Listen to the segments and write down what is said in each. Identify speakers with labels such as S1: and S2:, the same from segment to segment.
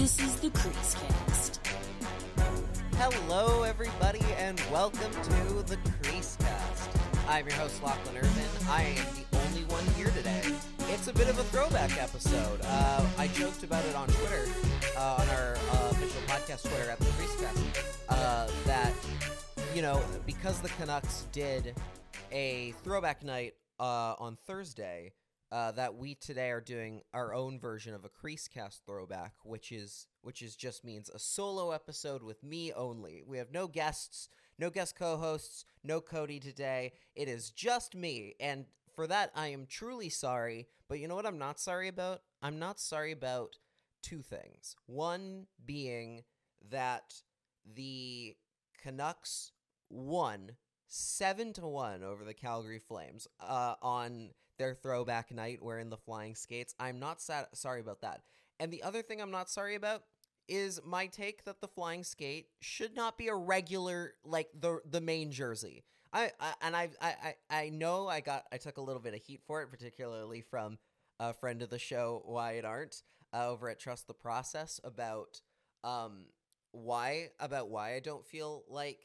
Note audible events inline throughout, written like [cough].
S1: This is the Crease Cast.
S2: Hello, everybody, and welcome to the Crease Cast. I'm your host, Lachlan Irvine. I am the only one here today. It's a bit of a throwback episode. Uh, I joked about it on Twitter, uh, on our uh, official podcast Twitter at the Crease Cast, uh, that, you know, because the Canucks did a throwback night uh, on Thursday, uh, that we today are doing our own version of a crease cast throwback, which is which is just means a solo episode with me only. We have no guests, no guest co-hosts, no Cody today. It is just me, and for that I am truly sorry. But you know what I'm not sorry about? I'm not sorry about two things. One being that the Canucks won seven to one over the Calgary Flames uh, on their throwback night wearing the flying skates. I'm not sad- sorry about that. And the other thing I'm not sorry about is my take that the flying skate should not be a regular like the the main jersey. I, I and I, I I know I got I took a little bit of heat for it, particularly from a friend of the show Wyatt Arndt uh, over at Trust the Process about um why about why I don't feel like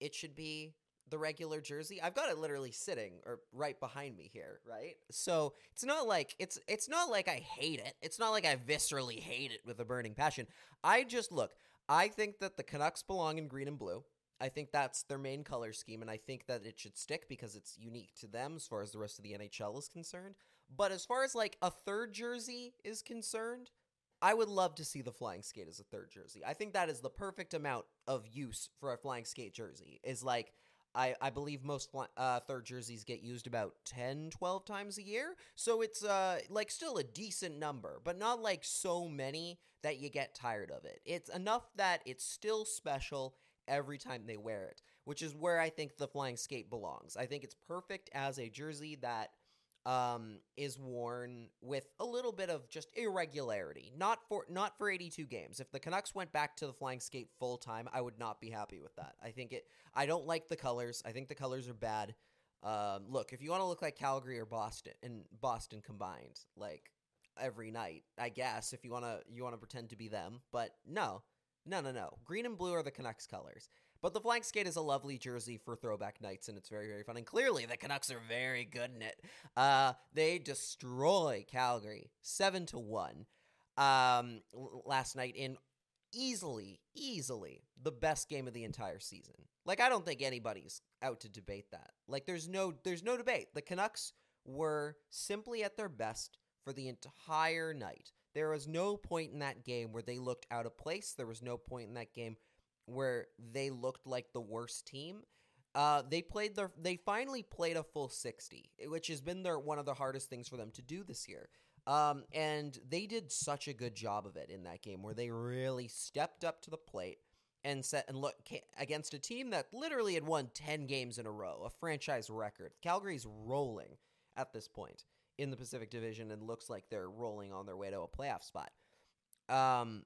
S2: it should be the regular jersey. I've got it literally sitting or right behind me here, right? So it's not like it's it's not like I hate it. It's not like I viscerally hate it with a burning passion. I just look, I think that the Canucks belong in green and blue. I think that's their main color scheme, and I think that it should stick because it's unique to them as far as the rest of the NHL is concerned. But as far as like a third jersey is concerned, I would love to see the flying skate as a third jersey. I think that is the perfect amount of use for a flying skate jersey. Is like I, I believe most uh, third jerseys get used about 10, 12 times a year. So it's uh, like still a decent number, but not like so many that you get tired of it. It's enough that it's still special every time they wear it, which is where I think the flying skate belongs. I think it's perfect as a jersey that um, is worn with a little bit of just irregularity. Not for not for 82 games. If the Canucks went back to the flying skate full time, I would not be happy with that. I think it. I don't like the colors. I think the colors are bad. Um, look, if you want to look like Calgary or Boston and Boston combined, like every night, I guess if you want to you want to pretend to be them, but no, no, no, no. Green and blue are the Canucks colors. But the flying skate is a lovely jersey for throwback nights, and it's very, very fun. And clearly, the Canucks are very good in it. Uh, they destroy Calgary seven to one um, last night in easily, easily the best game of the entire season. Like, I don't think anybody's out to debate that. Like, there's no, there's no debate. The Canucks were simply at their best for the entire night. There was no point in that game where they looked out of place. There was no point in that game where they looked like the worst team. Uh, they played their they finally played a full 60, which has been their one of the hardest things for them to do this year. Um, and they did such a good job of it in that game where they really stepped up to the plate and set and look against a team that literally had won 10 games in a row, a franchise record. Calgary's rolling at this point in the Pacific Division and looks like they're rolling on their way to a playoff spot. Um,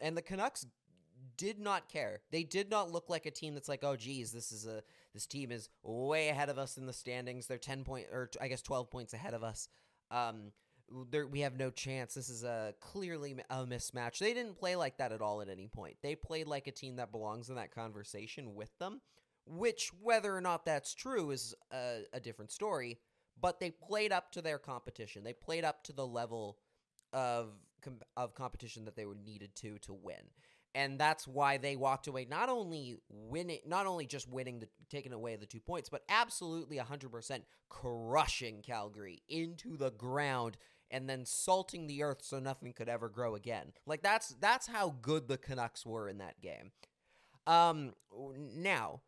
S2: and the Canucks did not care. They did not look like a team that's like, oh, geez, this is a this team is way ahead of us in the standings. They're ten point or I guess twelve points ahead of us. Um, we have no chance. This is a clearly a mismatch. They didn't play like that at all at any point. They played like a team that belongs in that conversation with them. Which, whether or not that's true, is a, a different story. But they played up to their competition. They played up to the level of of competition that they were needed to to win and that's why they walked away not only winning not only just winning the taking away the two points but absolutely 100% crushing calgary into the ground and then salting the earth so nothing could ever grow again. Like that's that's how good the canucks were in that game. Um now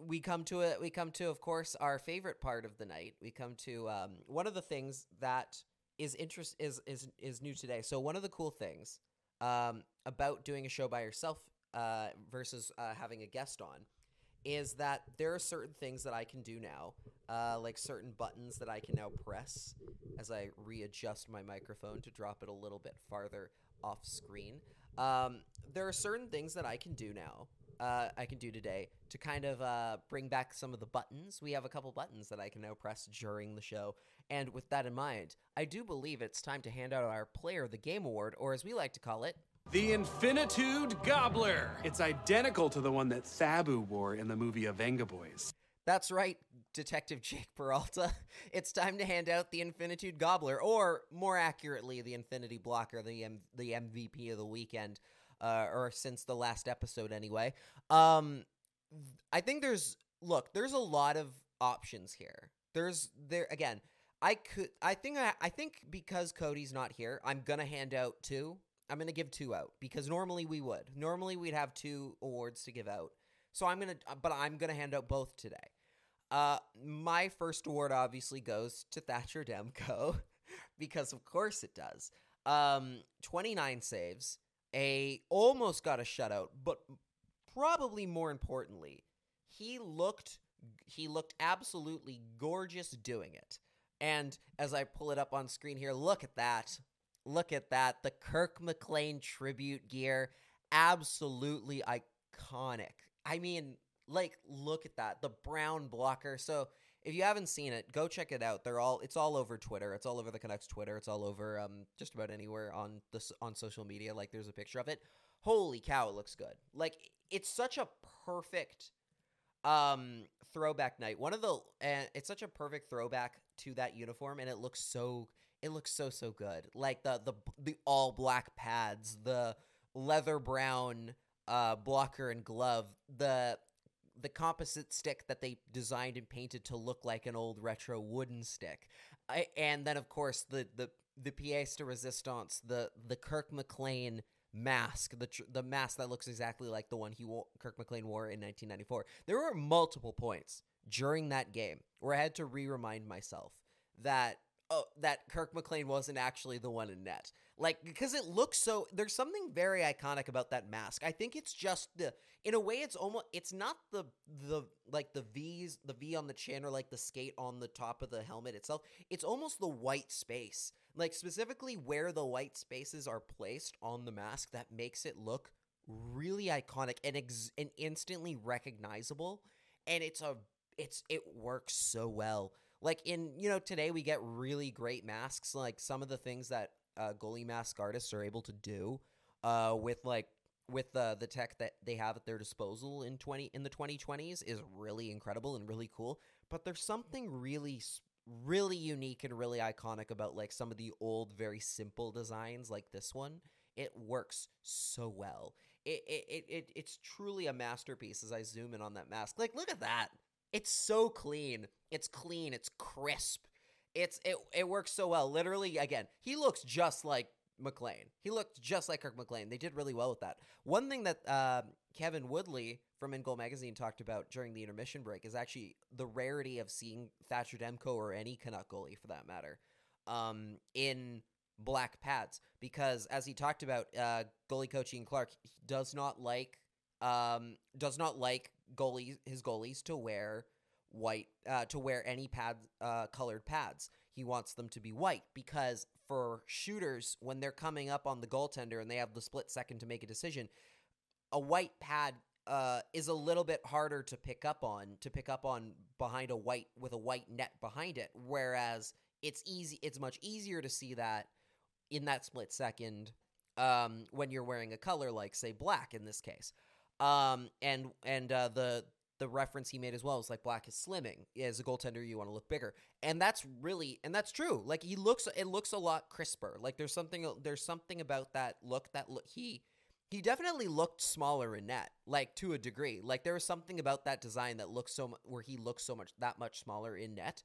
S2: we come to it we come to of course our favorite part of the night. We come to um, one of the things that is interest is is is new today. So one of the cool things um, about doing a show by yourself uh, versus uh, having a guest on is that there are certain things that I can do now, uh, like certain buttons that I can now press as I readjust my microphone to drop it a little bit farther off screen. Um, there are certain things that I can do now uh, I can do today to kind of uh, bring back some of the buttons. We have a couple buttons that I can now press during the show. And with that in mind, I do believe it's time to hand out our Player of the Game Award, or as we like to call it,
S3: The Infinitude Gobbler. It's identical to the one that Sabu wore in the movie Avenga Boys.
S2: That's right, Detective Jake Peralta. [laughs] It's time to hand out the Infinitude Gobbler, or more accurately, the Infinity Blocker, the M- the MVP of the weekend, uh, or since the last episode anyway. Um, I think there's look, there's a lot of options here. There's there again. I could. I think. I, I think because Cody's not here, I'm gonna hand out two. I'm gonna give two out because normally we would. Normally we'd have two awards to give out. So I'm gonna. But I'm gonna hand out both today. Uh, my first award obviously goes to Thatcher Demko [laughs] because of course it does. Um, 29 saves, a almost got a shutout, but probably more importantly, he looked he looked absolutely gorgeous doing it. And as I pull it up on screen here, look at that. Look at that. The Kirk McLean tribute gear, absolutely iconic. I mean, like look at that. The brown blocker. So if you haven't seen it, go check it out. They're all it's all over Twitter. It's all over the Canucks Twitter. It's all over um just about anywhere on this on social media. Like there's a picture of it. Holy cow, it looks good. Like it's such a perfect um throwback night. One of the and it's such a perfect throwback to that uniform and it looks so it looks so so good. Like the the the all black pads, the leather brown uh blocker and glove, the the composite stick that they designed and painted to look like an old retro wooden stick. I, and then of course the the the pièce de resistance, the the Kirk McLean mask, the tr- the mask that looks exactly like the one he wore, Kirk McLean wore in 1994. There were multiple points during that game where I had to re-remind myself that oh that Kirk McLean wasn't actually the one in net. Like because it looks so there's something very iconic about that mask. I think it's just the in a way it's almost it's not the the like the V's the V on the chin or like the skate on the top of the helmet itself. It's almost the white space. Like specifically where the white spaces are placed on the mask that makes it look really iconic and ex- and instantly recognizable and it's a it's it works so well. Like in you know today we get really great masks like some of the things that uh, goalie mask artists are able to do uh, with like with the the tech that they have at their disposal in 20 in the 2020s is really incredible and really cool. But there's something really really unique and really iconic about like some of the old very simple designs like this one. It works so well. It, it, it, it it's truly a masterpiece as i zoom in on that mask. Like look at that it's so clean it's clean it's crisp it's it it works so well. Literally, again, he looks just like McLean. He looked just like Kirk McLean. They did really well with that. One thing that uh, Kevin Woodley from In Goal Magazine talked about during the intermission break is actually the rarity of seeing Thatcher Demko or any Canuck goalie for that matter um, in black pads because as he talked about uh, goalie coach Ian Clark does not like um, does not like goalies his goalies to wear white uh, to wear any pad uh, colored pads. He wants them to be white because for shooters when they're coming up on the goaltender and they have the split second to make a decision, a white pad uh, is a little bit harder to pick up on to pick up on behind a white with a white net behind it. Whereas it's easy, it's much easier to see that in that split second um, when you're wearing a color like say black in this case. Um, and and uh, the the reference he made as well is like black is slimming. As a goaltender you want to look bigger. And that's really and that's true. Like he looks it looks a lot crisper. Like there's something there's something about that look that look he he definitely looked smaller in net like to a degree. Like there was something about that design that looks so mu- where he looks so much that much smaller in net.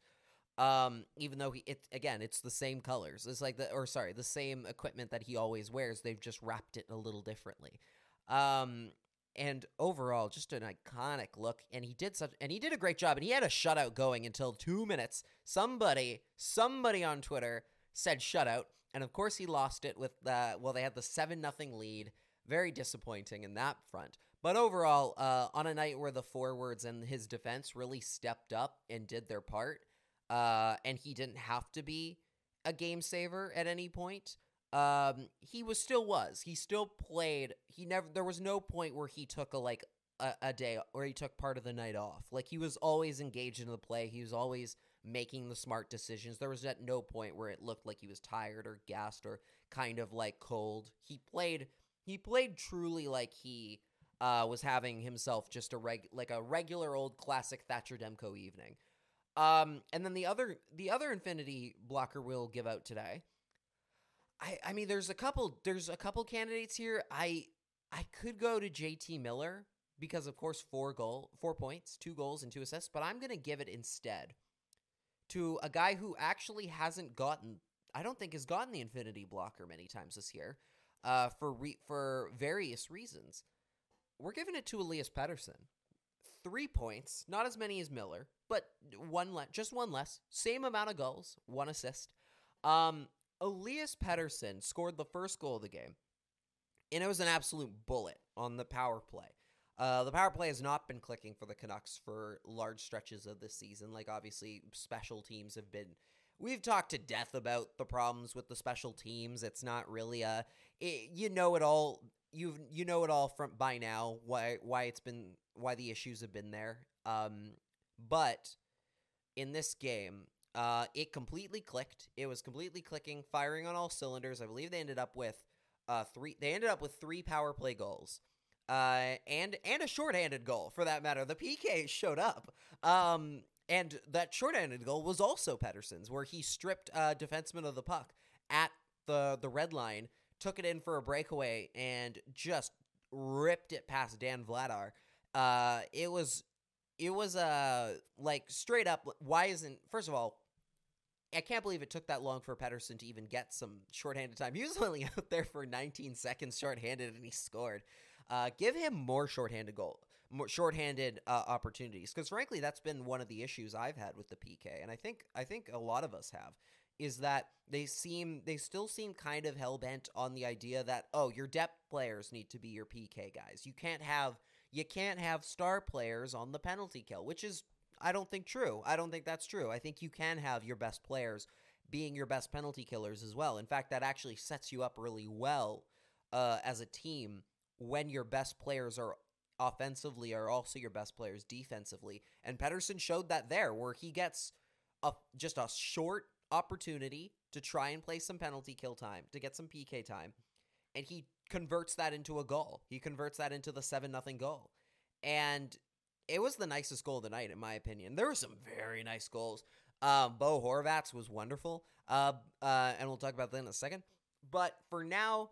S2: Um even though he it again it's the same colors. It's like the or sorry the same equipment that he always wears. They've just wrapped it a little differently. Um and overall just an iconic look and he did such and he did a great job and he had a shutout going until two minutes. Somebody somebody on twitter said shutout and of course he lost it with the well they had the seven nothing lead. Very disappointing in that front. But overall uh, on a night where the forwards and his defense really stepped up and did their part uh, and he didn't have to be a game saver at any point um he was still was he still played he never there was no point where he took a like a, a day or he took part of the night off. Like he was always engaged in the play. He was always making the smart decisions. There was at no point where it looked like he was tired or gassed or kind of like cold. He played he played truly like he uh, was having himself just a reg like a regular old classic Thatcher Demko evening. Um, and then the other the other Infinity blocker we'll give out today. I I mean there's a couple there's a couple candidates here. I I could go to JT Miller because of course four goal four points, two goals and two assists, but I'm gonna give it instead to a guy who actually hasn't gotten I don't think has gotten the Infinity blocker many times this year. Uh, for re- for various reasons. We're giving it to Elias Pettersson. Three points, not as many as Miller, but one le- just one less. Same amount of goals, one assist. Um, Elias Pettersson scored the first goal of the game, and it was an absolute bullet on the power play. Uh, the power play has not been clicking for the Canucks for large stretches of this season. Like, obviously, special teams have been. We've talked to death about the problems with the special teams. It's not really a. It, you know it all. You you know it all from by now. Why why it's been why the issues have been there. Um, but in this game, uh, it completely clicked. It was completely clicking, firing on all cylinders. I believe they ended up with uh three. They ended up with three power play goals uh, and and a shorthanded goal for that matter. The PK showed up. Um, and that shorthanded goal was also Pettersson's, where he stripped uh, defenseman of the puck at the the red line, took it in for a breakaway, and just ripped it past Dan Vladar. Uh, it was it was uh like straight up. Why isn't first of all? I can't believe it took that long for Pettersson to even get some shorthanded time. He was [laughs] only out there for 19 seconds shorthanded, and he scored. Uh, give him more shorthanded goal, more shorthanded uh, opportunities, because frankly, that's been one of the issues I've had with the PK, and I think I think a lot of us have, is that they seem they still seem kind of hell bent on the idea that oh, your depth players need to be your PK guys. You can't have you can't have star players on the penalty kill, which is I don't think true. I don't think that's true. I think you can have your best players being your best penalty killers as well. In fact, that actually sets you up really well uh, as a team when your best players are offensively are also your best players defensively. And Pettersson showed that there where he gets a just a short opportunity to try and play some penalty kill time, to get some PK time, and he converts that into a goal. He converts that into the 7 nothing goal. And it was the nicest goal of the night in my opinion. There were some very nice goals. Um, Bo Horvat's was wonderful. Uh, uh, and we'll talk about that in a second. But for now,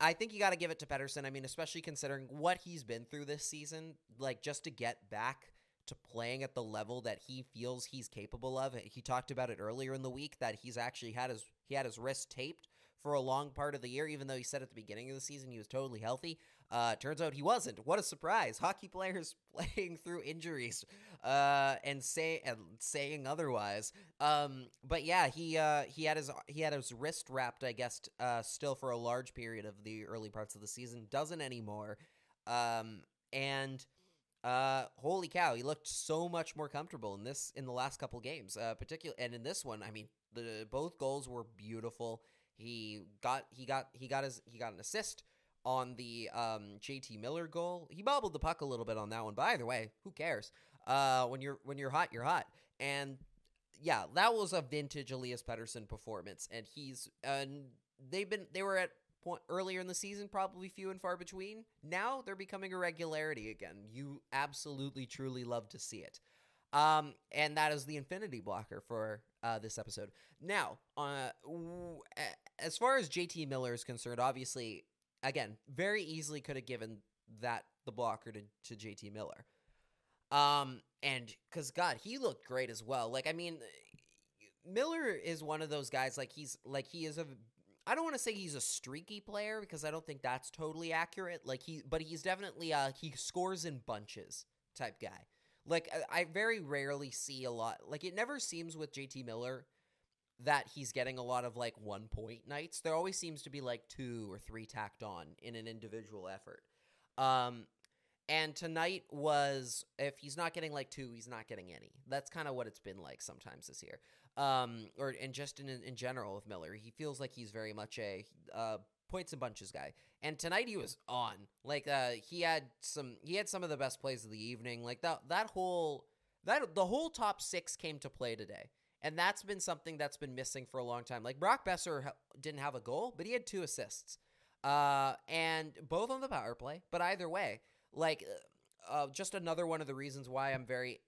S2: I think you got to give it to Pettersson. I mean, especially considering what he's been through this season, like just to get back to playing at the level that he feels he's capable of. He talked about it earlier in the week that he's actually had his he had his wrist taped for a long part of the year, even though he said at the beginning of the season he was totally healthy. Uh, turns out he wasn't. What a surprise! Hockey players [laughs] playing through injuries uh, and say and saying otherwise. Um, but yeah, he uh, he had his he had his wrist wrapped, I guess, uh, still for a large period of the early parts of the season. Doesn't anymore. Um, and uh, holy cow, he looked so much more comfortable in this in the last couple games, uh, particularly and in this one. I mean, the both goals were beautiful. He got he got he got his he got an assist on the um, JT Miller goal. He bobbled the puck a little bit on that one, but either way, who cares? Uh, when you're when you're hot, you're hot. And yeah, that was a vintage Elias Pettersson performance, and he's and they've been they were at point earlier in the season probably few and far between. Now they're becoming a regularity again. You absolutely truly love to see it. Um, and that is the infinity blocker for uh, this episode. Now, uh, w- as far as JT Miller is concerned, obviously, again, very easily could have given that the blocker to, to JT Miller. Um, and because God, he looked great as well. Like, I mean, Miller is one of those guys. Like he's like he is a. I don't want to say he's a streaky player because I don't think that's totally accurate. Like he, but he's definitely uh he scores in bunches type guy. Like I, I very rarely see a lot. Like it never seems with JT Miller that he's getting a lot of like one point nights. There always seems to be like two or three tacked on in an individual effort. Um, and tonight was if he's not getting like two, he's not getting any. That's kind of what it's been like sometimes this year. Um, or and just in in general with Miller, he feels like he's very much a uh, points and bunches guy. And tonight he was on. Like uh he had some he had some of the best plays of the evening. Like that that whole that the whole top 6 came to play today. And that's been something that's been missing for a long time. Like Brock Boeser didn't have a goal, but he had two assists. Uh and both on the power play, but either way, like uh, just another one of the reasons why I'm very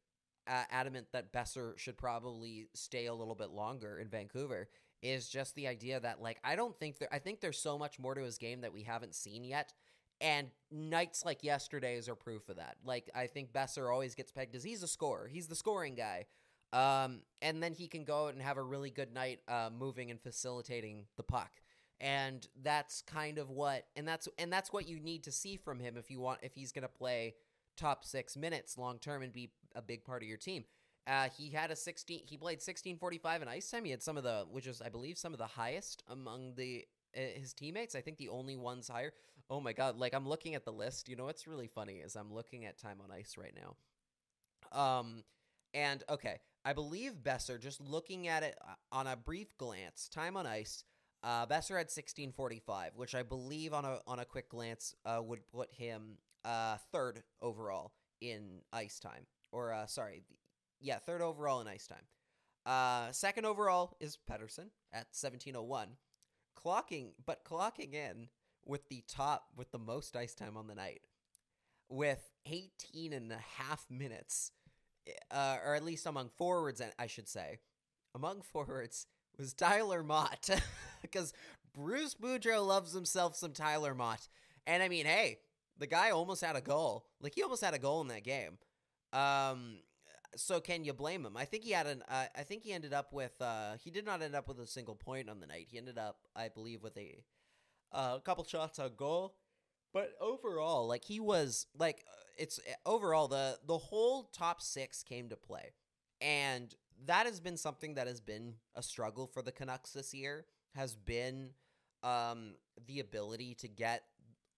S2: uh, adamant that Boeser should probably stay a little bit longer in Vancouver is just the idea that like I don't think there I think there's so much more to his game that we haven't seen yet. And nights like yesterday's are proof of that. Like I think Boeser always gets pegged as he's a scorer. He's the scoring guy. Um, and then he can go out and have a really good night uh, moving and facilitating the puck. And that's kind of what and that's and that's what you need to see from him if you want if he's gonna play top six minutes long term and be a big part of your team. Uh, he had a 16. He played 16:45 in ice time. He had some of the, which is I believe some of the highest among the uh, his teammates. I think the only ones higher. Oh my god! Like I'm looking at the list. You know what's really funny is I'm looking at time on ice right now. Um, and okay, I believe Boeser. Just looking at it uh, on a brief glance, time on ice. Uh, Boeser had 16:45, which I believe on a on a quick glance uh, would put him uh, third overall in ice time. Or uh, sorry, yeah, third overall in ice time. Uh, second overall is Pettersson at 1701. Clocking, but clocking in with the top, with the most ice time on the night, with 18 and a half minutes, uh, or at least among forwards, I should say, among forwards was Tyler Motte [laughs] Because Bruce Boudreau loves himself some Tyler Motte. And I mean, hey, the guy almost had a goal. Like, he almost had a goal in that game. Um, so can you blame him? I think he had an. Uh, I think he ended up with. Uh, he did not end up with a single point on the night. He ended up, I believe, with a uh, a couple shots on goal. But overall, like he was like it's overall the the whole top six came to play, and that has been something that has been a struggle for the Canucks this year. Has been um, the ability to get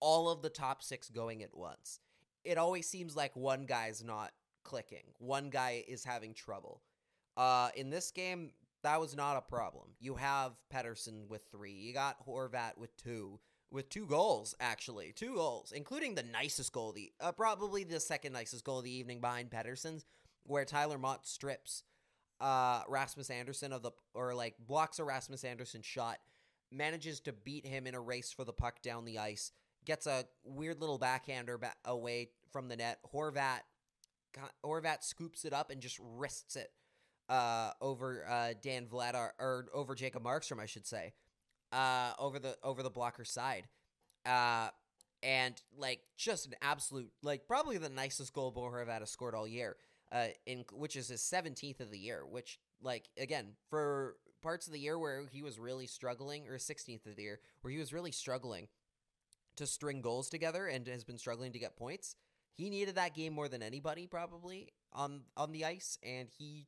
S2: all of the top six going at once. It always seems like one guy's not clicking. One guy is having trouble. Uh, in this game, that was not a problem. You have Pettersson with three. You got Horvat with two, with two goals actually, two goals, including the nicest goal, the uh, probably the second nicest goal of the evening behind Pettersson's, where Tyler Motte strips uh, Rasmus Andersson of the or like blocks a Rasmus Andersson shot, manages to beat him in a race for the puck down the ice, gets a weird little backhander ba- away from the net. Horvat Horvat scoops it up and just wrists it uh, over uh, Dan Vladar or over Jacob Markstrom, I should say, uh, over the over the blocker side, uh, and like just an absolute like probably the nicest goal Bo Horvat has scored all year, uh, in which is his seventeenth of the year. Which like again for parts of the year where he was really struggling, or sixteenth of the year where he was really struggling to string goals together and has been struggling to get points he needed that game more than anybody probably on on the ice, and he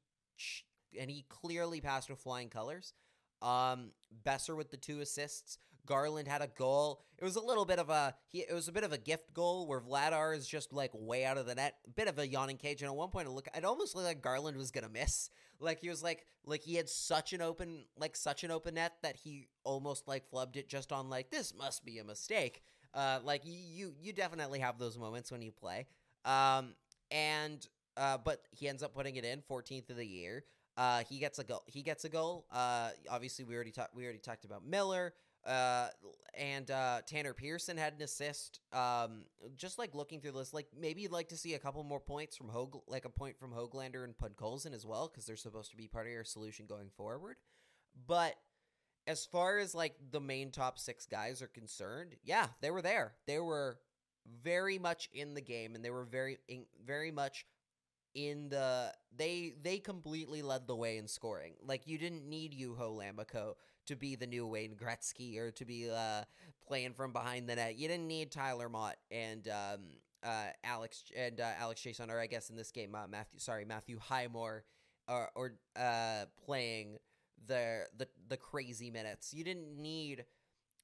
S2: and he clearly passed with flying colors. Um, Boeser with the two assists. Garland had a goal. It was a little bit of a he. It was a bit of a gift goal where Vladar is just like way out of the net. Bit of a yawning cage. And at one point, it. It almost looked like Garland was gonna miss. Like he was like like he had such an open like such an open net that he almost like flubbed it just on like this must be a mistake. Uh, like you, you definitely have those moments when you play. Um, and uh, but he ends up putting it in 14th of the year. Uh, he gets a goal. He gets a goal. Uh, obviously we already talked. We already talked about Miller. Uh, and uh, Tanner Pearson had an assist. Um, just like looking through this, like maybe you'd like to see a couple more points from Hog, like a point from Hoglander and Podkolzin as well, because they're supposed to be part of your solution going forward. But as far as like the main top six guys are concerned, yeah, they were there. They were very much in the game, and they were very, in, very much in the. They they completely led the way in scoring. Like you didn't need Juho Lammikko to be the new Wayne Gretzky or to be uh, playing from behind the net. You didn't need Tyler Motte and um, uh, Alex and uh, Alex Chiasson, or I guess in this game, uh, Matthew. Sorry, Matthew Highmore, or, or uh, playing the the the crazy minutes. You didn't need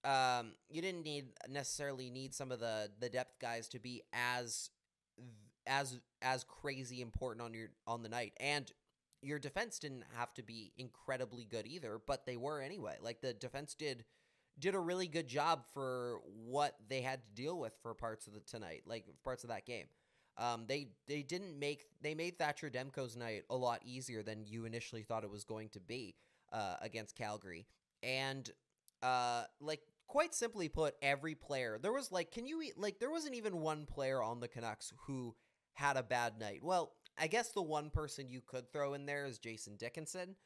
S2: um you didn't need necessarily need some of the the depth guys to be as as as crazy important on your on the night. And your defense didn't have to be incredibly good either, but they were anyway. Like the defense did did a really good job for what they had to deal with for parts of the tonight, like parts of that game. Um, they they didn't make they made Thatcher Demko's night a lot easier than you initially thought it was going to be uh, against Calgary, and uh, like quite simply put, every player there was like, can you like there wasn't even one player on the Canucks who had a bad night. Well, I guess the one person you could throw in there is Jason Dickinson,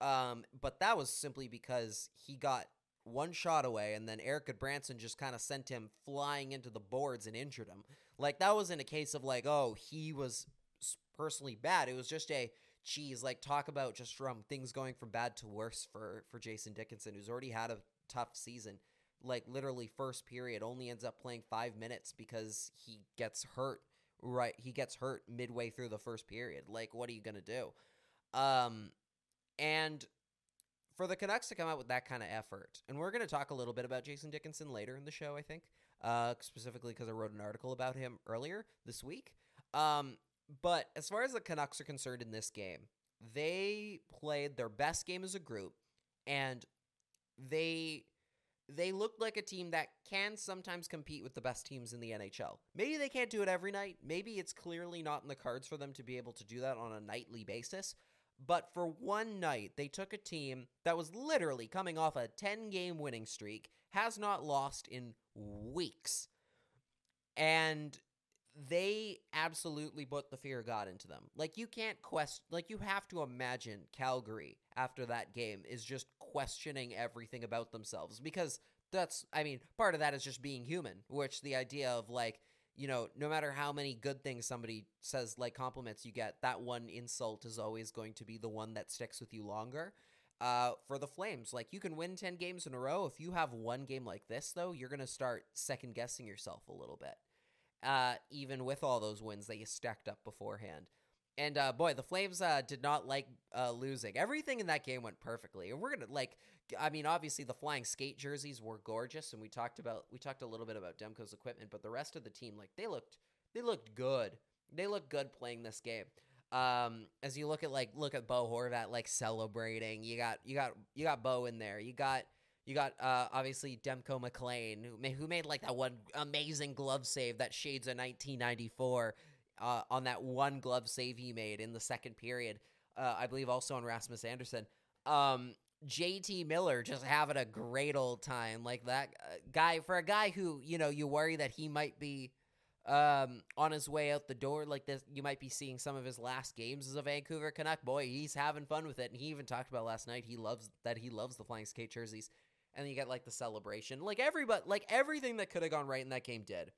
S2: um, but that was simply because he got one shot away, and then Erik Branson just kind of sent him flying into the boards and injured him. Like that wasn't a case of like, oh, he was personally bad. It was just a geez, like talk about just from things going from bad to worse for for Jason Dickinson, who's already had a tough season. Like literally first period only ends up playing five minutes because he gets hurt. Right, he gets hurt midway through the first period. Like, what are you gonna do? Um, and for the Canucks to come out with that kind of effort, and we're going to talk a little bit about Jason Dickinson later in the show, I think, uh, specifically because I wrote an article about him earlier this week. Um, but as far as the Canucks are concerned in this game, they played their best game as a group, and they they looked like a team that can sometimes compete with the best teams in the NHL. Maybe they can't do it every night. Maybe it's clearly not in the cards for them to be able to do that on a nightly basis. But for one night, they took a team that was literally coming off a 10 game winning streak, has not lost in weeks. And they absolutely put the fear of God into them. Like you can't question like you have to imagine Calgary after that game is just questioning everything about themselves because that's I mean, part of that is just being human, which the idea of like you know, no matter how many good things somebody says, like compliments you get, that one insult is always going to be the one that sticks with you longer. Uh, for the Flames, like you can win 10 games in a row. If you have one game like this, though, you're going to start second guessing yourself a little bit, uh, even with all those wins that you stacked up beforehand. And uh, boy, the Flames uh, did not like uh, losing. Everything in that game went perfectly. And we're gonna like, I mean, obviously the flying skate jerseys were gorgeous, and we talked about we talked a little bit about Demko's equipment, but the rest of the team, like, they looked they looked good. They looked good playing this game. Um, as you look at like look at Bo Horvat like celebrating, you got you got you got Bo in there. You got you got uh, obviously Demko McLean who made, who made like that one amazing glove save that shades of 1994 uh, on that one glove save he made in the second period. Uh, I believe also on Rasmus Andersson. Um, JT Miller just having a great old time. Like that uh, guy, for a guy who, you know, you worry that he might be um, on his way out the door like this, you might be seeing some of his last games as a Vancouver Canuck. Boy, he's having fun with it. And he even talked about last night he loves that he loves the flying skate jerseys. And then you get like the celebration. Like everybody, like everything that could have gone right in that game did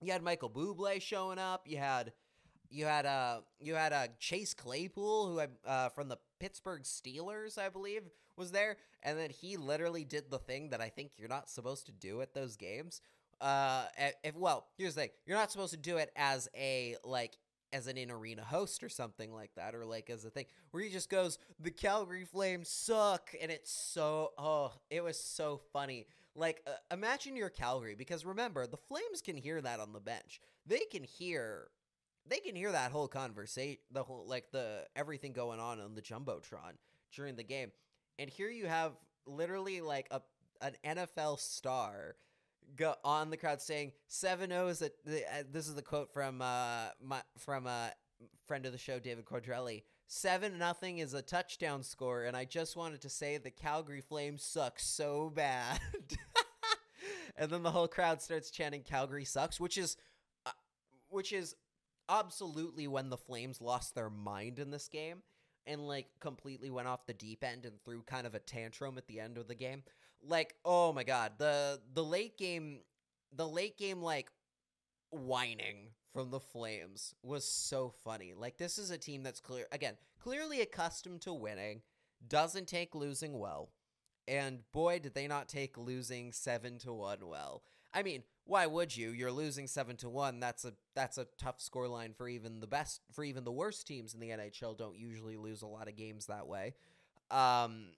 S2: you had Michael Bublé showing up. You had you had uh you had uh Chase Claypool who uh from the Pittsburgh Steelers I believe was there and then he literally did the thing that I think you're not supposed to do at those games. Uh if well, here's the thing. You're not supposed to do it as a like as an in arena host or something like that, or like as a thing where he just goes, "The Calgary Flames suck," and it's so oh, it was so funny like, uh, imagine you're Calgary because remember, the Flames can hear that on the bench. They can hear, they can hear that whole conversation, the whole like the everything going on on the jumbotron during the game. And here you have literally like a an NFL star go on the crowd saying 7-0 is a, uh, this is the quote from uh my from a uh, friend of the show David Quadrelli Seven nothing is a touchdown score, and I just wanted to say the Calgary Flames suck so bad. [laughs] and then the whole crowd starts chanting "Calgary sucks," which is, uh, which is absolutely when the Flames lost their mind in this game and like completely went off the deep end and threw kind of a tantrum at the end of the game. Like, oh my god, the the late game, the late game like whining from the Flames was so funny. Like this is a team that's clear again, clearly accustomed to winning, doesn't take losing well. And boy, did they not take losing 7 to 1 well. I mean, why would you? You're losing 7 to 1. That's a that's a tough scoreline for even the best for even the worst teams in the NHL don't usually lose a lot of games that way. Um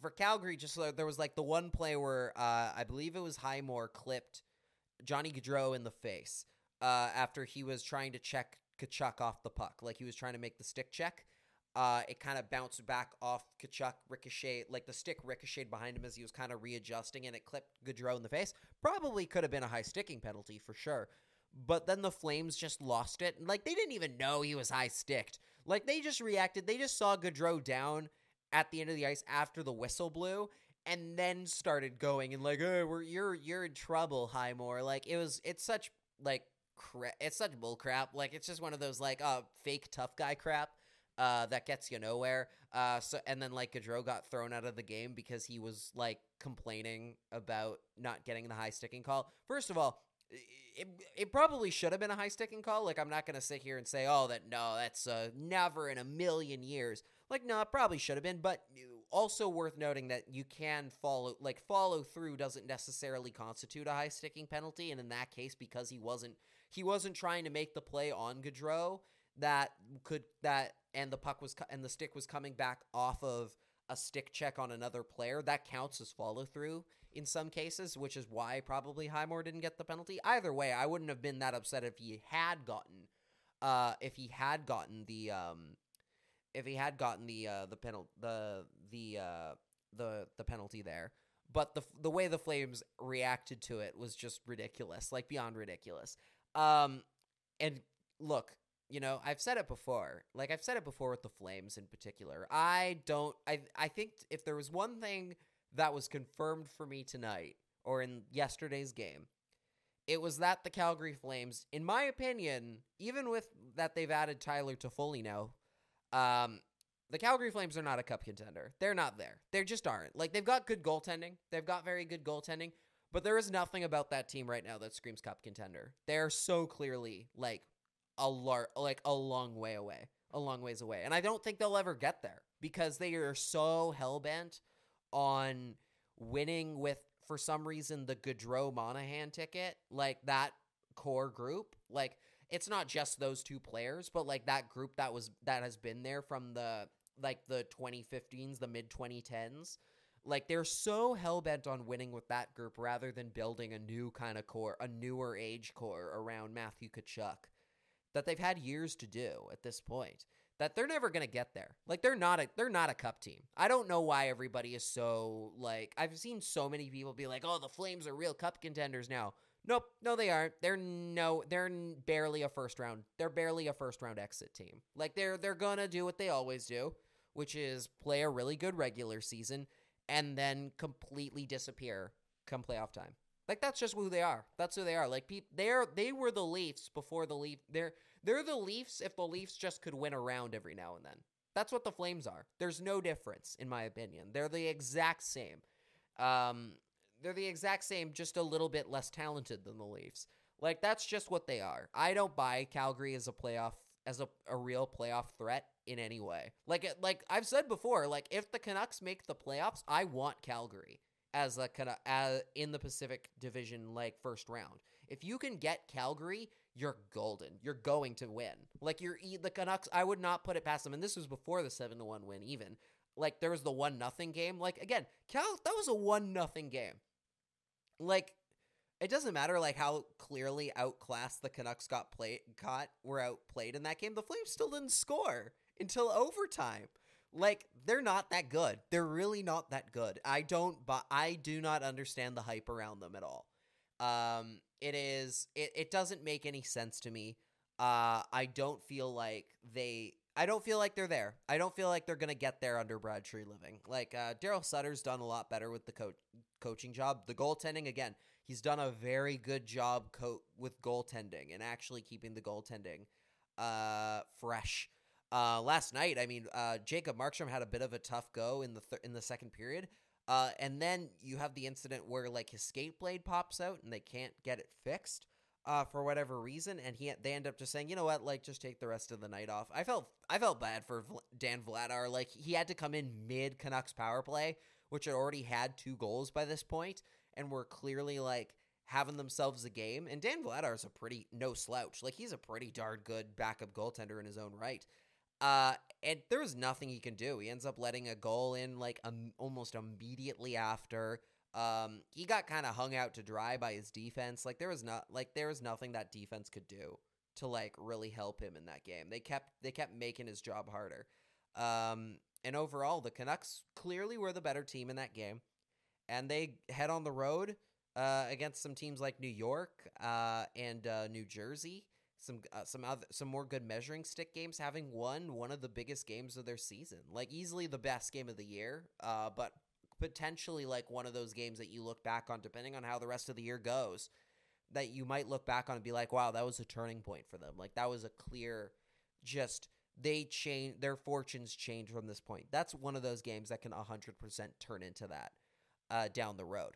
S2: for Calgary just there was like the one play where uh I believe it was Highmore clipped Johnny Gaudreau in the face uh, after he was trying to check Tkachuk off the puck. Like he was trying to make the stick check. Uh, it kind of bounced back off Tkachuk, ricochet, like the stick ricocheted behind him as he was kind of readjusting, and it clipped Gaudreau in the face. Probably could have been a high sticking penalty for sure. But then the Flames just lost it. Like, they didn't even know he was high sticked. Like, they just reacted. They just saw Gaudreau down at the end of the ice after the whistle blew, and then started going and like, "Oh, we're you're you're in trouble, Highmore." Like it was, it's such like it's such bull crap. Like it's just one of those like uh fake tough guy crap. Uh, that gets you nowhere. Uh, so and then like Gaudreau got thrown out of the game because he was like complaining about not getting the high sticking call. First of all, it, it probably should have been a high sticking call. Like I'm not gonna sit here and say, oh, that no, that's uh, never in a million years. Like no, it probably should have been, but also worth noting that you can follow like follow through doesn't necessarily constitute a high sticking penalty, and in that case, because he wasn't he wasn't trying to make the play on Gaudreau that could that and the puck was and the stick was coming back off of a stick check on another player that counts as follow through in some cases, which is why probably Highmore didn't get the penalty. Either way, I wouldn't have been that upset if he had gotten uh if he had gotten the um if he had gotten the uh, the penalty the the uh, the the penalty there. But the the way the Flames reacted to it was just ridiculous, like beyond ridiculous. Um, and look, you know, I've said it before. Like I've said it before with the Flames in particular. I don't. I I think if there was one thing that was confirmed for me tonight or in yesterday's game, it was that the Calgary Flames, in my opinion, even with that they've added Tyler Toffoli now, um, the Calgary Flames are not a cup contender. They're not there. They just aren't. Like they've got good goaltending. They've got very good goaltending, but there is nothing about that team right now that screams cup contender. They're so clearly like a lar- like a long way away, a long ways away. And I don't think they'll ever get there because they are so hell bent on winning with for some reason the Gaudreau Monahan ticket, like that core group. Like it's not just those two players, but like that group that was that has been there from the like the 2015s, the mid 2010s. Like they're so hell bent on winning with that group rather than building a new kind of core, a newer age core around Matthew Tkachuk that they've had years to do at this point. That they're never gonna get there. Like they're not a they're not a cup team. I don't know why everybody is so like I've seen so many people be like, oh, the Flames are real cup contenders now. Nope, no, they aren't. They're no, they're barely a first round. They're barely a first round exit team. Like they're they're gonna do what they always do, which is play a really good regular season and then completely disappear come playoff time. Like that's just who they are. That's who they are. Like people, they're they were the Leafs before the Leaf. They're they're the Leafs if the Leafs just could win around every now and then. That's what the Flames are. There's no difference in my opinion. They're the exact same. Um, they're the exact same, just a little bit less talented than the Leafs. Like that's just what they are. I don't buy Calgary as a playoff as a, a real playoff threat in any way. Like like I've said before, like if the Canucks make the playoffs, I want Calgary as a kind of in the Pacific Division like first round. If you can get Calgary, you're golden. You're going to win. Like you're the Canucks. I would not put it past them. And this was before the seven to one win. Even like there was the one nothing game. Like again, Cal that was a one nothing game like it doesn't matter like how clearly outclassed the Canucks got played caught were outplayed in that game. The Flames still didn't score until overtime. Like they're not that good. They're really not that good. I don't but I do not understand the hype around them at all. Um it is it, it doesn't make any sense to me. Uh I don't feel like they I don't feel like they're there. I don't feel like they're gonna get there under Brad Treliving. Like uh, Daryl Sutter's done a lot better with the co- coaching job. The goaltending again, he's done a very good job co- with goaltending and actually keeping the goaltending uh, fresh. Uh, last night, I mean, uh, Jacob Markstrom had a bit of a tough go in the th- in the second period, uh, and then you have the incident where like his skate blade pops out and they can't get it fixed uh, for whatever reason, and he they end up just saying, you know what, like just take the rest of the night off. I felt I felt bad for Dan Vladar, like he had to come in mid Canucks power play, which had already had two goals by this point, and were clearly like having themselves a game. And Dan Vladar is a pretty no slouch, like he's a pretty darn good backup goaltender in his own right. Uh, and there was nothing he can do. He ends up letting a goal in like um, almost immediately after. Um, he got kind of hung out to dry by his defense. Like there was not like there was nothing that defense could do to like really help him in that game. They kept they kept making his job harder. Um, and overall, the Canucks clearly were the better team in that game, and they head on the road uh, against some teams like New York uh, and uh, New Jersey. Some uh, some other some more good measuring stick games, having won one of the biggest games of their season, like easily the best game of the year. Uh, but potentially like one of those games that you look back on, depending on how the rest of the year goes, that you might look back on and be like, wow, that was a turning point for them. Like that was a clear, just they change their fortunes change from this point. That's one of those games that can 100% turn into that uh, down the road.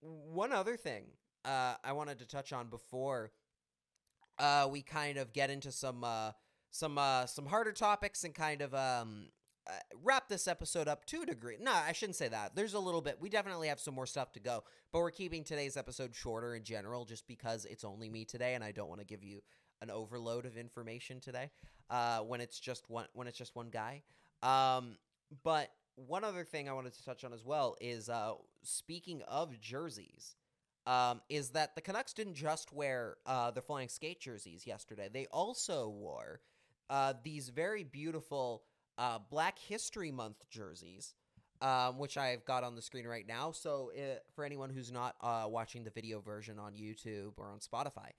S2: One other thing uh, I wanted to touch on before uh, we kind of get into some uh, some uh, some harder topics and kind of um, wrap this episode up to a degree. No, I shouldn't say that. There's a little bit. We definitely have some more stuff to go, but we're keeping today's episode shorter in general, just because it's only me today, and I don't want to give you an overload of information today uh, when it's just one when it's just one guy. Um, but one other thing I wanted to touch on as well is uh, speaking of jerseys. Um, is that the Canucks didn't just wear uh, the flying skate jerseys yesterday? They also wore uh, these very beautiful uh, Black History Month jerseys, um, which I've got on the screen right now. So uh, for anyone who's not uh, watching the video version on YouTube or on Spotify,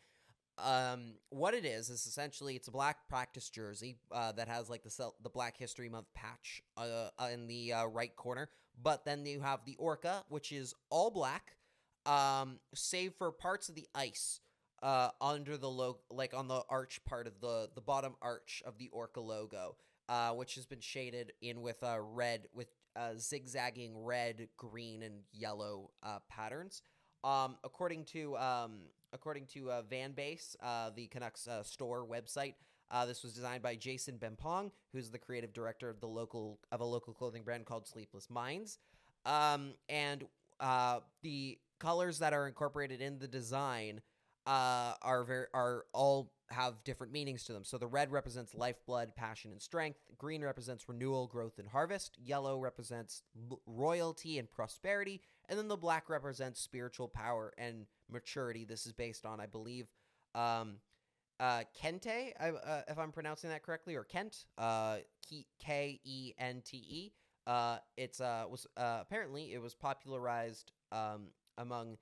S2: um, what it is is essentially it's a black practice jersey uh, that has like the the Black History Month patch uh, uh, in the uh, right corner, but then you have the Orca, which is all black, um, save for parts of the ice uh, under the logo, like on the arch part of the the bottom arch of the Orca logo, uh, which has been shaded in with uh, red with uh, zigzagging red, green, and yellow uh, patterns. Um, according to um, according to uh, Vanbase, uh, the Canucks store website, uh, this was designed by Jason Bempong, who's the creative director of the local of a local clothing brand called Sleepless Minds. Um, and uh, the colors that are incorporated in the design uh, are very are all have different meanings to them. So the red represents lifeblood, passion, and strength. Green represents renewal, growth, and harvest. Yellow represents royalty and prosperity, and then the black represents spiritual power and maturity. This is based on, I believe, um, uh, Kente, uh, if I'm pronouncing that correctly, or Kent, uh, K E N T E. Uh, it's uh was uh, apparently it was popularized um, among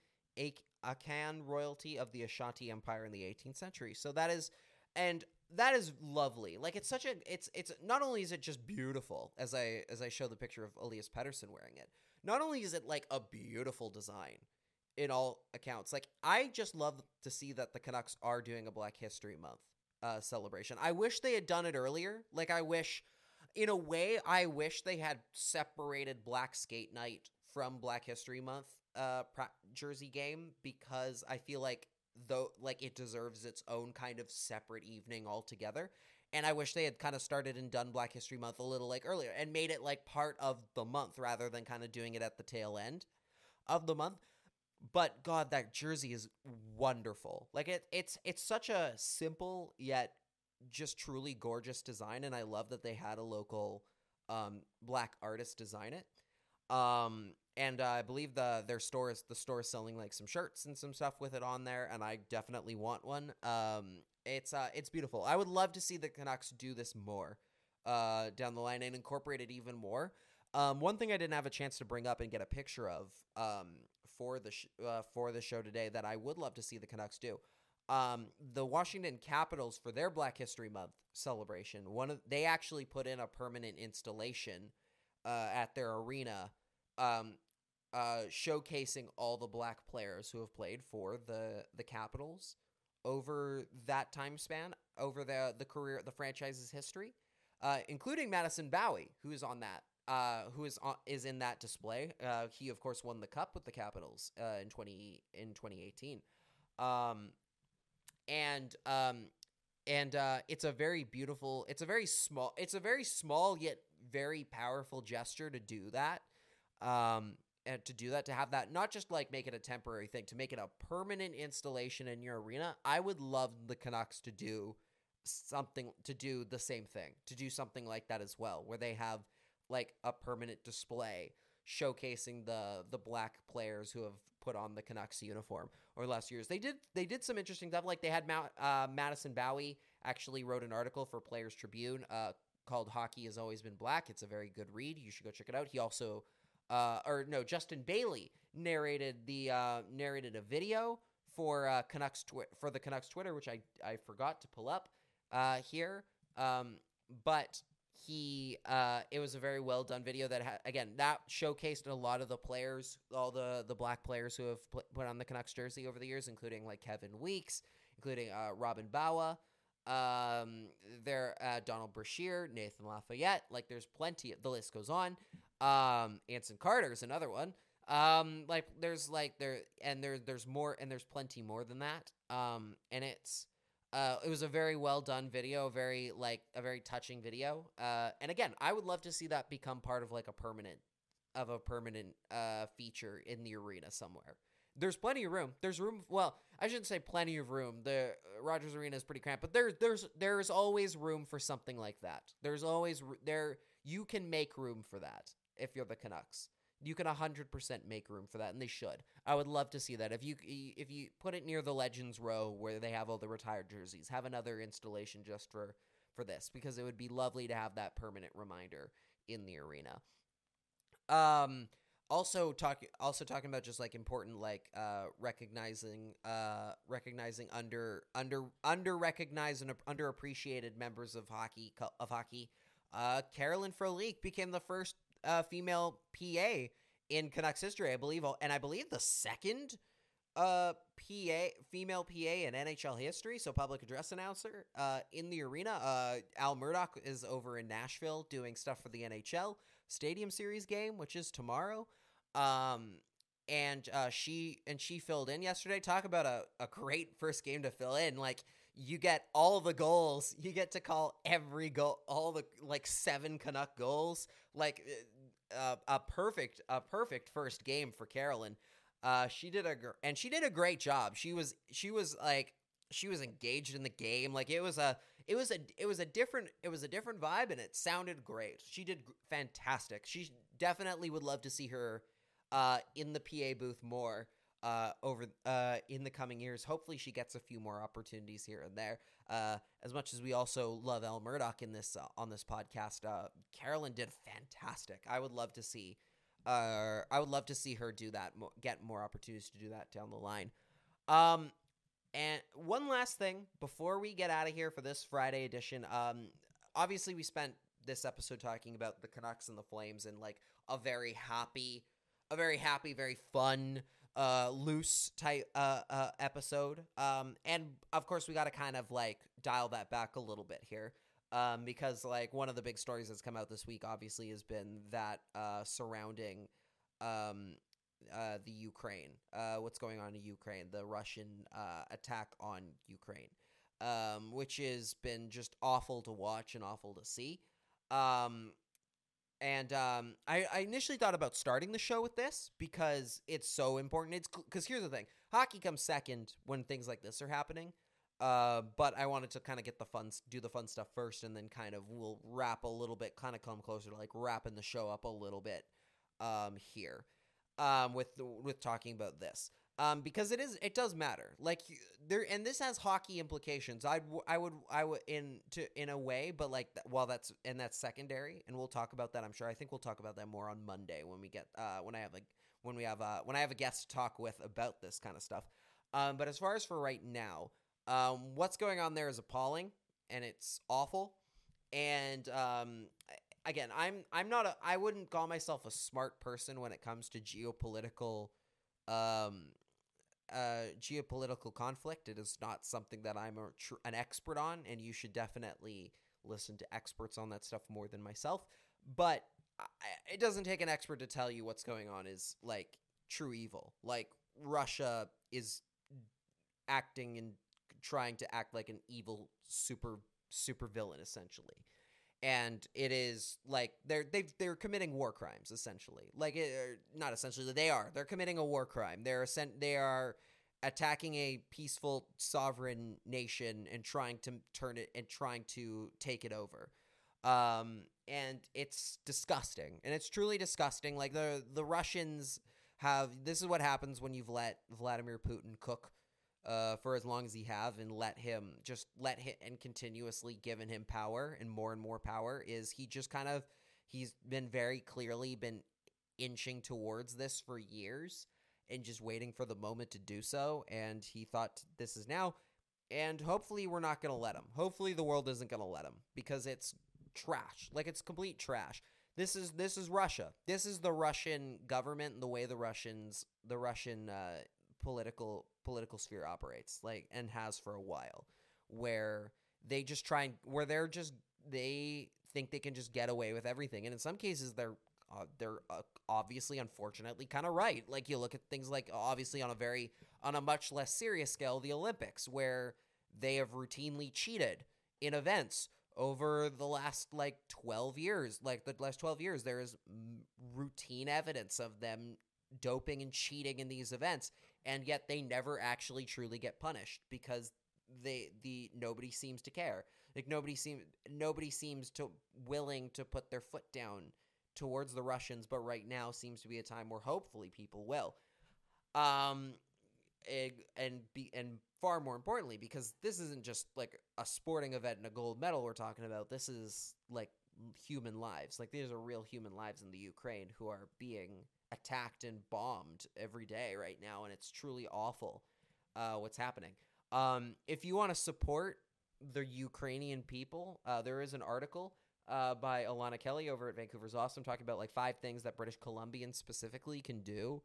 S2: Akan royalty of the Ashanti Empire in the 18th century. So that is, and that is lovely. Like it's such a, it's it's not only is it just beautiful as I as I show the picture of Elias Pettersson wearing it. Not only is it like a beautiful design in all accounts, like I just love to see that the Canucks are doing a Black History Month uh, celebration. I wish they had done it earlier. Like I wish, in a way, I wish they had separated Black Skate Night from Black History Month uh pra- jersey game because I feel like though like it deserves its own kind of separate evening altogether. And I wish they had kind of started and done Black History Month a little like earlier and made it like part of the month rather than kind of doing it at the tail end of the month. But God, that jersey is wonderful. Like it, it's it's such a simple yet just truly gorgeous design, and I love that they had a local um, black artist design it. Um, and uh, I believe the their store is the store is selling like some shirts and some stuff with it on there, and I definitely want one. Um, it's uh, it's beautiful. I would love to see the Canucks do this more uh, down the line and incorporate it even more. Um, one thing I didn't have a chance to bring up and get a picture of um, for the sh- uh, for the show today that I would love to see the Canucks do. Um, the Washington Capitals for their Black History Month celebration, one of they actually put in a permanent installation uh, at their arena, um, uh, showcasing all the black players who have played for the the Capitals over that time span, over the the career, the franchise's history, uh, including Madison Bowey, who is on that, uh, who is on, is in that display. Uh, he of course won the cup with the Capitals uh, in twenty in twenty eighteen, um, and um, and uh, it's a very beautiful. It's a very small. It's a very small yet very powerful gesture to do that. Um, and to do that, to have that, not just like make it a temporary thing, to make it a permanent installation in your arena. I would love the Canucks to do something to do the same thing, to do something like that as well, where they have like a permanent display showcasing the the black players who have put on the Canucks uniform the last years. They did they did some interesting stuff. Like they had Ma- uh, Madison Bowey actually wrote an article for Players Tribune uh, called Hockey Has Always Been Black. It's a very good read. You should go check it out. He also, uh, or no, Justin Bailey narrated the uh, narrated a video for uh, Canucks twi- for the Canucks Twitter, which I I forgot to pull up uh, here. Um, but he uh, it was a very well done video that ha- again that showcased a lot of the players, all the the black players who have pl- put on the Canucks jersey over the years, including like Kevin Weekes, including uh, Robin Bawa. Um, there, uh, Donald Brashear, Nathan Lafayette. Like, there's plenty. The list goes on. Um, Anson Carter is another one. Um, like, there's like there, and there, there's more, and there's plenty more than that. Um, and it's, uh, it was a very well done video, very like a very touching video. Uh, and again, I would love to see that become part of like a permanent, of a permanent uh feature in the arena somewhere there's plenty of room. There's room. Well, I shouldn't say plenty of room. The uh, Rogers Arena is pretty cramped, but there, there's there's always room for something like that. There's always there. You can make room for that if you're the Canucks. You can 100% make room for that, and they should. I would love to see that. If you if you put it near the Legends row where they have all the retired jerseys, have another installation just for for this because it would be lovely to have that permanent reminder in the arena. Um also talking also talking about just like important like uh recognizing uh recognizing under under under recognized and underappreciated members of hockey of hockey. Uh Carolyn Frolik became the first uh female PA in Canucks history I believe and I believe the second uh PA female PA in NHL history. So public address announcer uh in the arena. Uh Al Murdoch is over in Nashville doing stuff for the NHL Stadium Series game which is tomorrow um, and uh, she and she filled in yesterday. Talk about a, a great first game to fill in. Like you get all the goals. You get to call every goal, all the like seven Canuck goals. Like uh, a perfect a perfect first game for Carolyn. Uh, she did a gr- and she did a great job. She was she was like she was engaged in the game. Like it was a it was a it was a different it was a different vibe and it sounded great. She did fantastic. She definitely would love to see her uh, in the PA booth more uh, over uh, in the coming years. Hopefully, she gets a few more opportunities here and there. Uh, as much as we also love Al Murdoch in this uh, on this podcast, uh, Carolyn did fantastic. I would love to see. Uh, I would love to see her do that. Get more opportunities to do that down the line. Um, and one last thing before we get out of here for this Friday edition. Um, obviously, we spent this episode talking about the Canucks and the Flames and like a very happy a very happy, very fun, uh, loose type uh, uh, episode. Um, and of course, we got to kind of like dial that back a little bit here. Um, because like one of the big stories that's come out this week, obviously, has been that uh, surrounding um, uh, the Ukraine, uh, what's going on in Ukraine, the Russian uh, attack on Ukraine, um, which has been just awful to watch and awful to see. Um, and um, I, I initially thought about starting the show with this because it's so important. It's because here's the thing: hockey comes second when things like this are happening. Uh, but I wanted to kind of get the fun, do the fun stuff first, and then kind of we'll wrap a little bit, kind of come closer to like wrapping the show up a little bit um, here um, with with talking about this um, because it is it does matter. Like there, and this has hockey implications. I'd I would I would in to in a way, but like while that's and that's secondary, and we'll talk about that. I'm sure. I think we'll talk about that more on Monday when we get uh, when I have like when we have uh, when I have a guest to talk with about this kind of stuff. Um, but as far as for right now, um, what's going on there is appalling and it's awful. And um, again, I'm I'm not a I wouldn't call myself a smart person when it comes to geopolitical um uh, geopolitical conflict. It is not something that I'm a tr- an expert on, and you should definitely listen to experts on that stuff more than myself. But I, it doesn't take an expert to tell you what's going on is like true evil. Like Russia is acting and trying to act like an evil super super villain essentially and it is like they're they they're committing war crimes essentially. Like it, not essentially, they are. They're committing a war crime. They're. They are attacking a peaceful sovereign nation and trying to turn it and trying to take it over. Um, and it's disgusting, and it's truly disgusting. Like the the Russians have. This is what happens when you've let Vladimir Putin cook uh, for as long as he have and let him just let him and continuously given him power and more and more power is he just kind of he's been very clearly been inching towards this for years and just waiting for the moment to do so. And he thought this is now and hopefully we're not going to let him. Hopefully the world isn't going to let him because it's trash like it's complete trash. This is this is russia. This is the russian government and the way the russians the russian uh, political political sphere operates like and has for a while where they just try and where they're just they think they can just get away with everything. And in some cases they're uh, they're uh, obviously unfortunately kind of right. Like you look at things like obviously on a very on a much less serious scale the olympics where they have routinely cheated in events over the last like 12 years. Like the last 12 years there is routine evidence of them doping and cheating in these events and yet they never actually truly get punished because they the nobody seems to care. Like nobody seems nobody seems to willing to put their foot down towards the Russians but right now seems to be a time where hopefully people will. Um and and be and far more importantly because this isn't just like a sporting event and a gold medal we're talking about. This is like human lives. Like these are real human lives in the Ukraine who are being attacked and bombed every day right now and it's truly awful uh, what's happening um, if you want to support the Ukrainian people uh, there is an article uh, by Alana Kelly over at Vancouver's Awesome talking about like five things that British Columbians specifically can do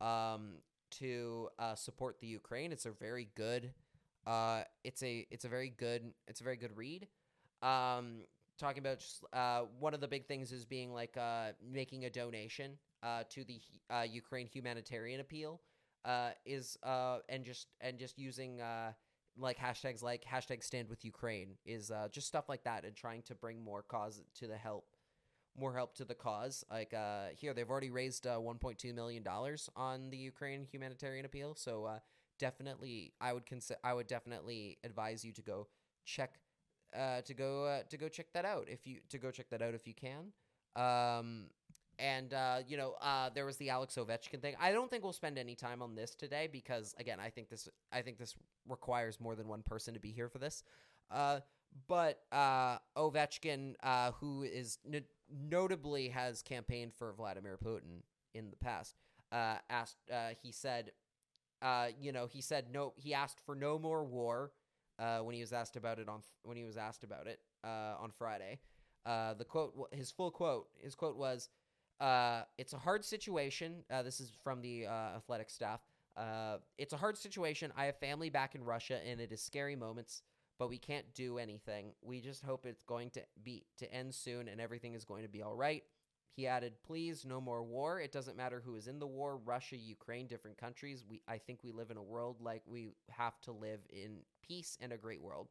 S2: um, to uh, support the Ukraine. It's a very good. Uh, it's a it's a very good it's a very good read. Um, talking about just uh, one of the big things is being like making a donation uh, to the uh, Ukraine humanitarian appeal uh, is uh, and just and just using uh, like hashtags like hashtag stand with Ukraine is uh, just stuff like that and trying to bring more cause to the help more help to the cause. Like uh, here, they've already raised uh, 1.2 million dollars on the Ukraine humanitarian appeal. So uh, definitely, I would consider. I would definitely advise you to go check uh, to go uh, to go check that out if you to go check that out if you can. Um, and uh, you know, uh, there was the Alex Ovechkin thing. I don't think we'll spend any time on this today because, again, I think this I think this requires more than one person to be here for this. Uh, but uh, Ovechkin, uh, who is n- notably has campaigned for Vladimir Putin in the past, uh, asked. He said, you know, he said no. He asked for no more war when he was asked about it on when he was asked about it on Friday. The quote, his full quote, his quote was, uh, "It's a hard situation." Uh, this is from the uh, athletic staff. Uh, it's a hard situation. I have family back in Russia, and it is scary moments but we can't do anything. We just hope it's going to be to end soon and everything is going to be all right. He added, "Please, no more war. It doesn't matter who is in the war, Russia, Ukraine, different countries. We I think we live in a world like we have to live in peace and a great world."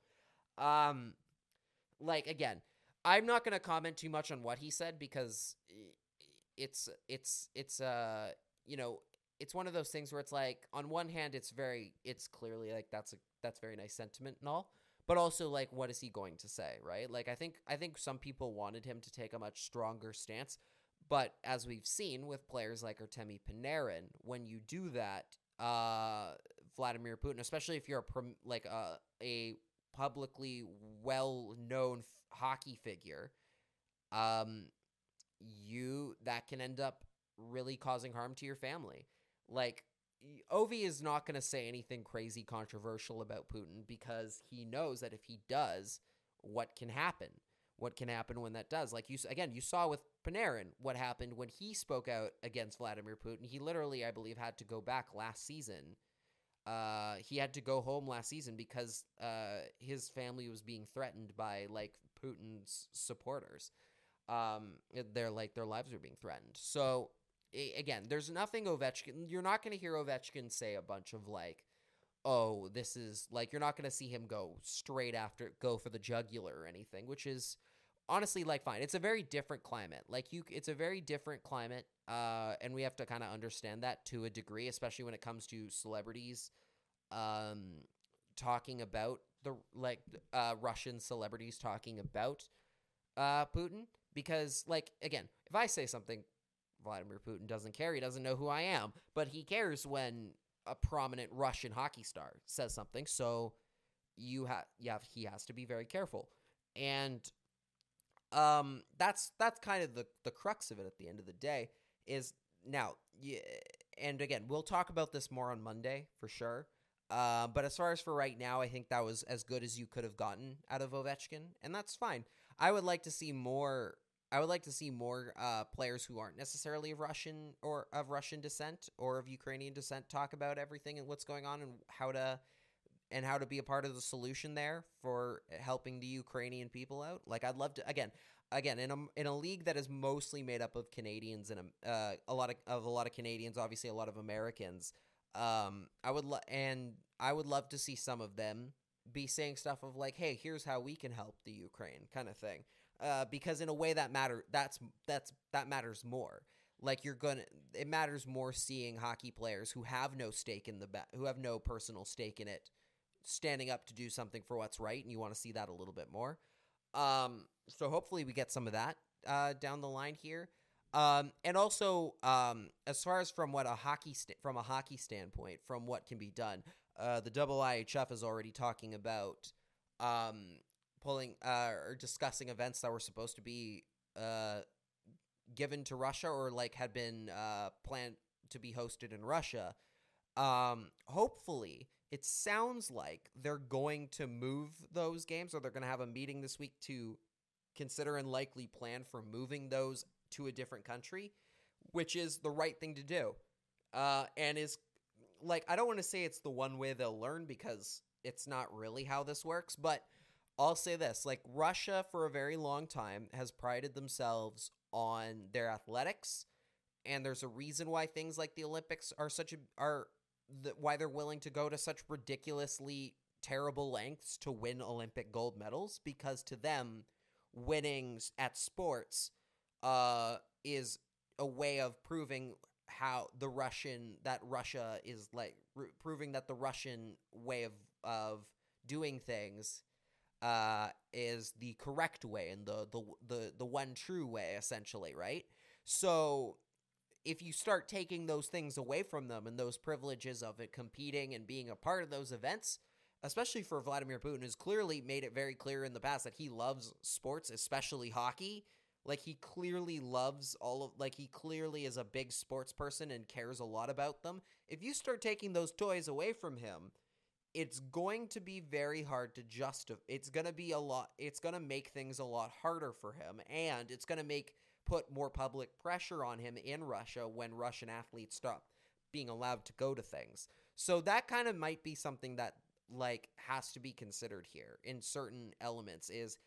S2: Um like again, I'm not going to comment too much on what he said because it's it's it's uh you know, it's one of those things where it's like on one hand it's very it's clearly like that's a that's very nice sentiment and all but also like what is he going to say right? Like i think i think some people wanted him to take a much stronger stance but as we've seen with players like artemi panarin when you do that uh vladimir putin especially if you're a like a, a publicly well known f- hockey figure um you that can end up really causing harm to your family like Ovi is not going to say anything crazy controversial about Putin because he knows that if he does, what can happen? What can happen when that does? Like you again, you saw with Panarin what happened when he spoke out against Vladimir Putin. He literally, I believe, had to go back last season. Uh, he had to go home last season because uh, his family was being threatened by like Putin's supporters. Um, they're like their lives are being threatened. So again, there's nothing Ovechkin. You're not going to hear Ovechkin say a bunch of like, "Oh, this is like." You're not going to see him go straight after go for the jugular or anything, which is honestly like fine. It's a very different climate. Like you, it's a very different climate, uh, and we have to kind of understand that to a degree, especially when it comes to celebrities, um, talking about the like uh, Russian celebrities talking about uh, Putin because like again, if I say something Vladimir Putin doesn't care. He doesn't know who I am, but he cares when a prominent Russian hockey star says something, so you have yeah he has to be very careful, and um that's that's kind of the the crux of it at the end of the day is now yeah, and again we'll talk about this more on Monday for sure. Uh, but as far as for right now, I think that was as good as you could have gotten out of Ovechkin, and that's fine. I would like to see more. I would like to see more uh, players who aren't necessarily of Russian or of Russian descent or of Ukrainian descent talk about everything and what's going on and how to and how to be a part of the solution there for helping the Ukrainian people out. Like I'd love to again, again in a in a league that is mostly made up of Canadians and uh, a lot of, of a lot of Canadians, obviously a lot of Americans. Um, I would lo- and I would love to see some of them be saying stuff of like, "Hey, here's how we can help the Ukraine," kind of thing. Uh, because in a way that matter that's that's that matters more. Like you're gonna, it matters more seeing hockey players who have no stake in the bet, who have no personal stake in it, standing up to do something for what's right, and you want to see that a little bit more. Um, so hopefully we get some of that uh, down the line here. Um, and also, um, as far as from what a hockey st- from a hockey standpoint, from what can be done, uh, the double IHF is already talking about um, pulling uh, or discussing events that were supposed to be uh, given to Russia or like had been uh, planned to be hosted in Russia. Um, hopefully, it sounds like they're going to move those games, or they're going to have a meeting this week to consider and likely plan for moving those to a different country, which is the right thing to do. Uh, and is like, I don't want to say it's the one way they'll learn because it's not really how this works, but I'll say this like, Russia for a very long time has prided themselves on their athletics. And there's a reason why things like the Olympics are such a, are, the, why they're willing to go to such ridiculously terrible lengths to win Olympic gold medals because to them, winnings at sports uh, is a way of proving how the Russian that Russia is like r- proving that the Russian way of of doing things uh, is the correct way and the, the the the one true way essentially, right? So if you start taking those things away from them and those privileges of it competing and being a part of those events, especially for Vladimir Putin, has clearly made it very clear in the past that he loves sports, especially hockey. Like he clearly loves all of like he clearly is a big sports person and cares a lot about them. If you start taking those toys away from him, it's going to be very hard to justify. It's going to be a lot it's going to make things a lot harder for him and it's going to make put more public pressure on him in Russia when Russian athletes stop being allowed to go to things. So that kind of might be something that like has to be considered here in certain elements is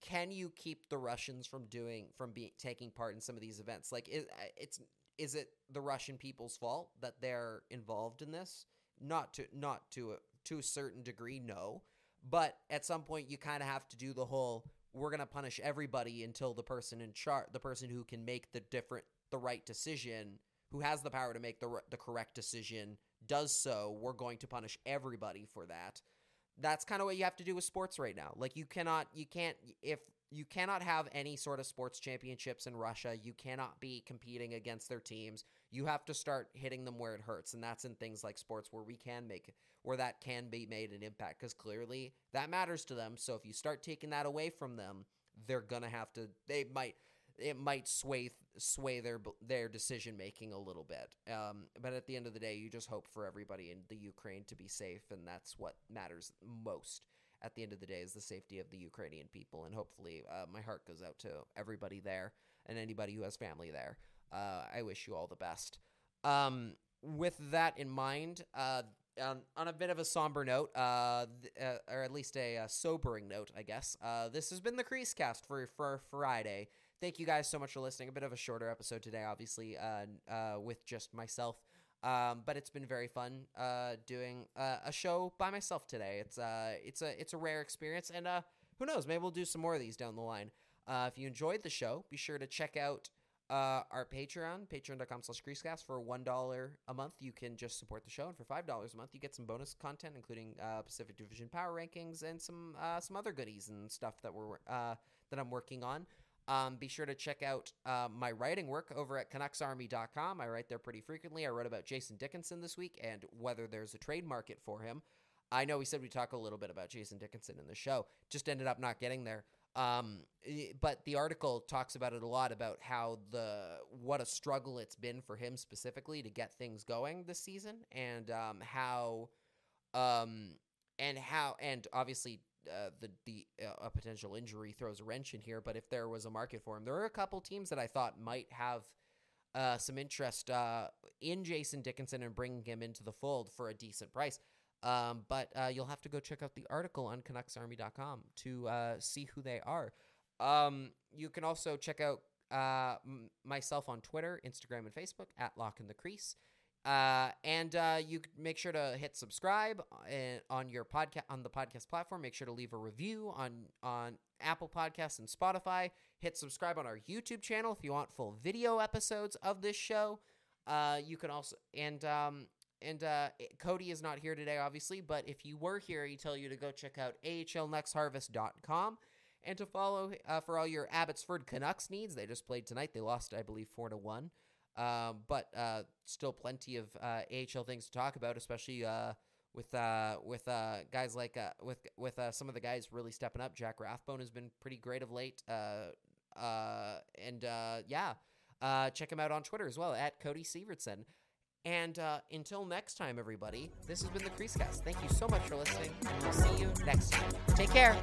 S2: can you keep the Russians from doing from being taking part in some of these events? Like, is uh, it's is it the Russian people's fault that they're involved in this? Not to not to to a certain degree, no. But at some point, you kind of have to do the whole we're gonna punish everybody until the person in charge, the person who can make the different the right decision, who has the power to make the the correct decision, does so. We're going to punish everybody for that that's kind of what you have to do with sports right now. Like you cannot you can't if you cannot have any sort of sports championships in Russia, you cannot be competing against their teams. You have to start hitting them where it hurts and that's in things like sports where we can make where that can be made an impact cuz clearly that matters to them. So if you start taking that away from them, they're going to have to they might it might sway sway their their decision making a little bit. Um, but at the end of the day, you just hope for everybody in the Ukraine to be safe, and that's what matters most. At the end of the day, is the safety of the Ukrainian people, and hopefully, uh, my heart goes out to everybody there and anybody who has family there. Uh, I wish you all the best. Um, with that in mind, uh, on, on, a bit of a somber note, uh, th- uh, or at least a, a, sobering note, I guess. Uh, this has been the Crease Cast for for Friday thank you guys so much for listening. A bit of a shorter episode today, obviously, uh, uh, with just myself. Um, but it's been very fun uh, doing uh, a show by myself today. It's uh, it's a it's a rare experience, and uh, who knows? Maybe we'll do some more of these down the line. Uh, if you enjoyed the show, be sure to check out uh, our Patreon, patreon.com slash creasecast. For $1 a month, you can just support the show. And for $5 a month, you get some bonus content, including uh, Pacific Division Power Rankings and some uh, some other goodies and stuff that we're uh, that I'm working on. Um, be sure to check out uh, my writing work over at CanucksArmy.com. I write there pretty frequently. I wrote about Jason Dickinson this week and whether there's a trade market for him. I know we said we'd talk a little bit about Jason Dickinson in the show, just ended up not getting there. Um, but the article talks about it a lot about how the what a struggle it's been for him specifically to get things going this season, and um, how, um, and how, and obviously uh, the the uh, a potential injury throws a wrench in here. But if there was a market for him, there are a couple teams that I thought might have uh, some interest uh, in Jason Dickinson and bringing him into the fold for a decent price. Um, but uh, you'll have to go check out the article on CanucksArmy.com to uh, see who they are. Um, you can also check out uh, m- myself on Twitter, Instagram, and Facebook at Lach in the Crease. Uh, and uh, you make sure to hit subscribe uh, on your podcast on the podcast platform. Make sure to leave a review on on Apple Podcasts and Spotify. Hit subscribe on our YouTube channel if you want full video episodes of this show. Uh, you can also and um, and uh, Cody is not here today, obviously, but if you were here, he tell you to go check out ahlnucksharvest.com and to follow uh, for all your Abbotsford Canucks needs. They just played tonight. They lost, I believe, four to one. Um, but uh, still plenty of uh, AHL things to talk about, especially uh, with uh, with uh, guys like uh, with with some of the guys really stepping up. Jack Rathbone has been pretty great of late, and yeah, check him out on Twitter as well at Cody Sievertson. And until next time, everybody, this has been the Crease Thank you so much for listening. We'll see you next time. Take care.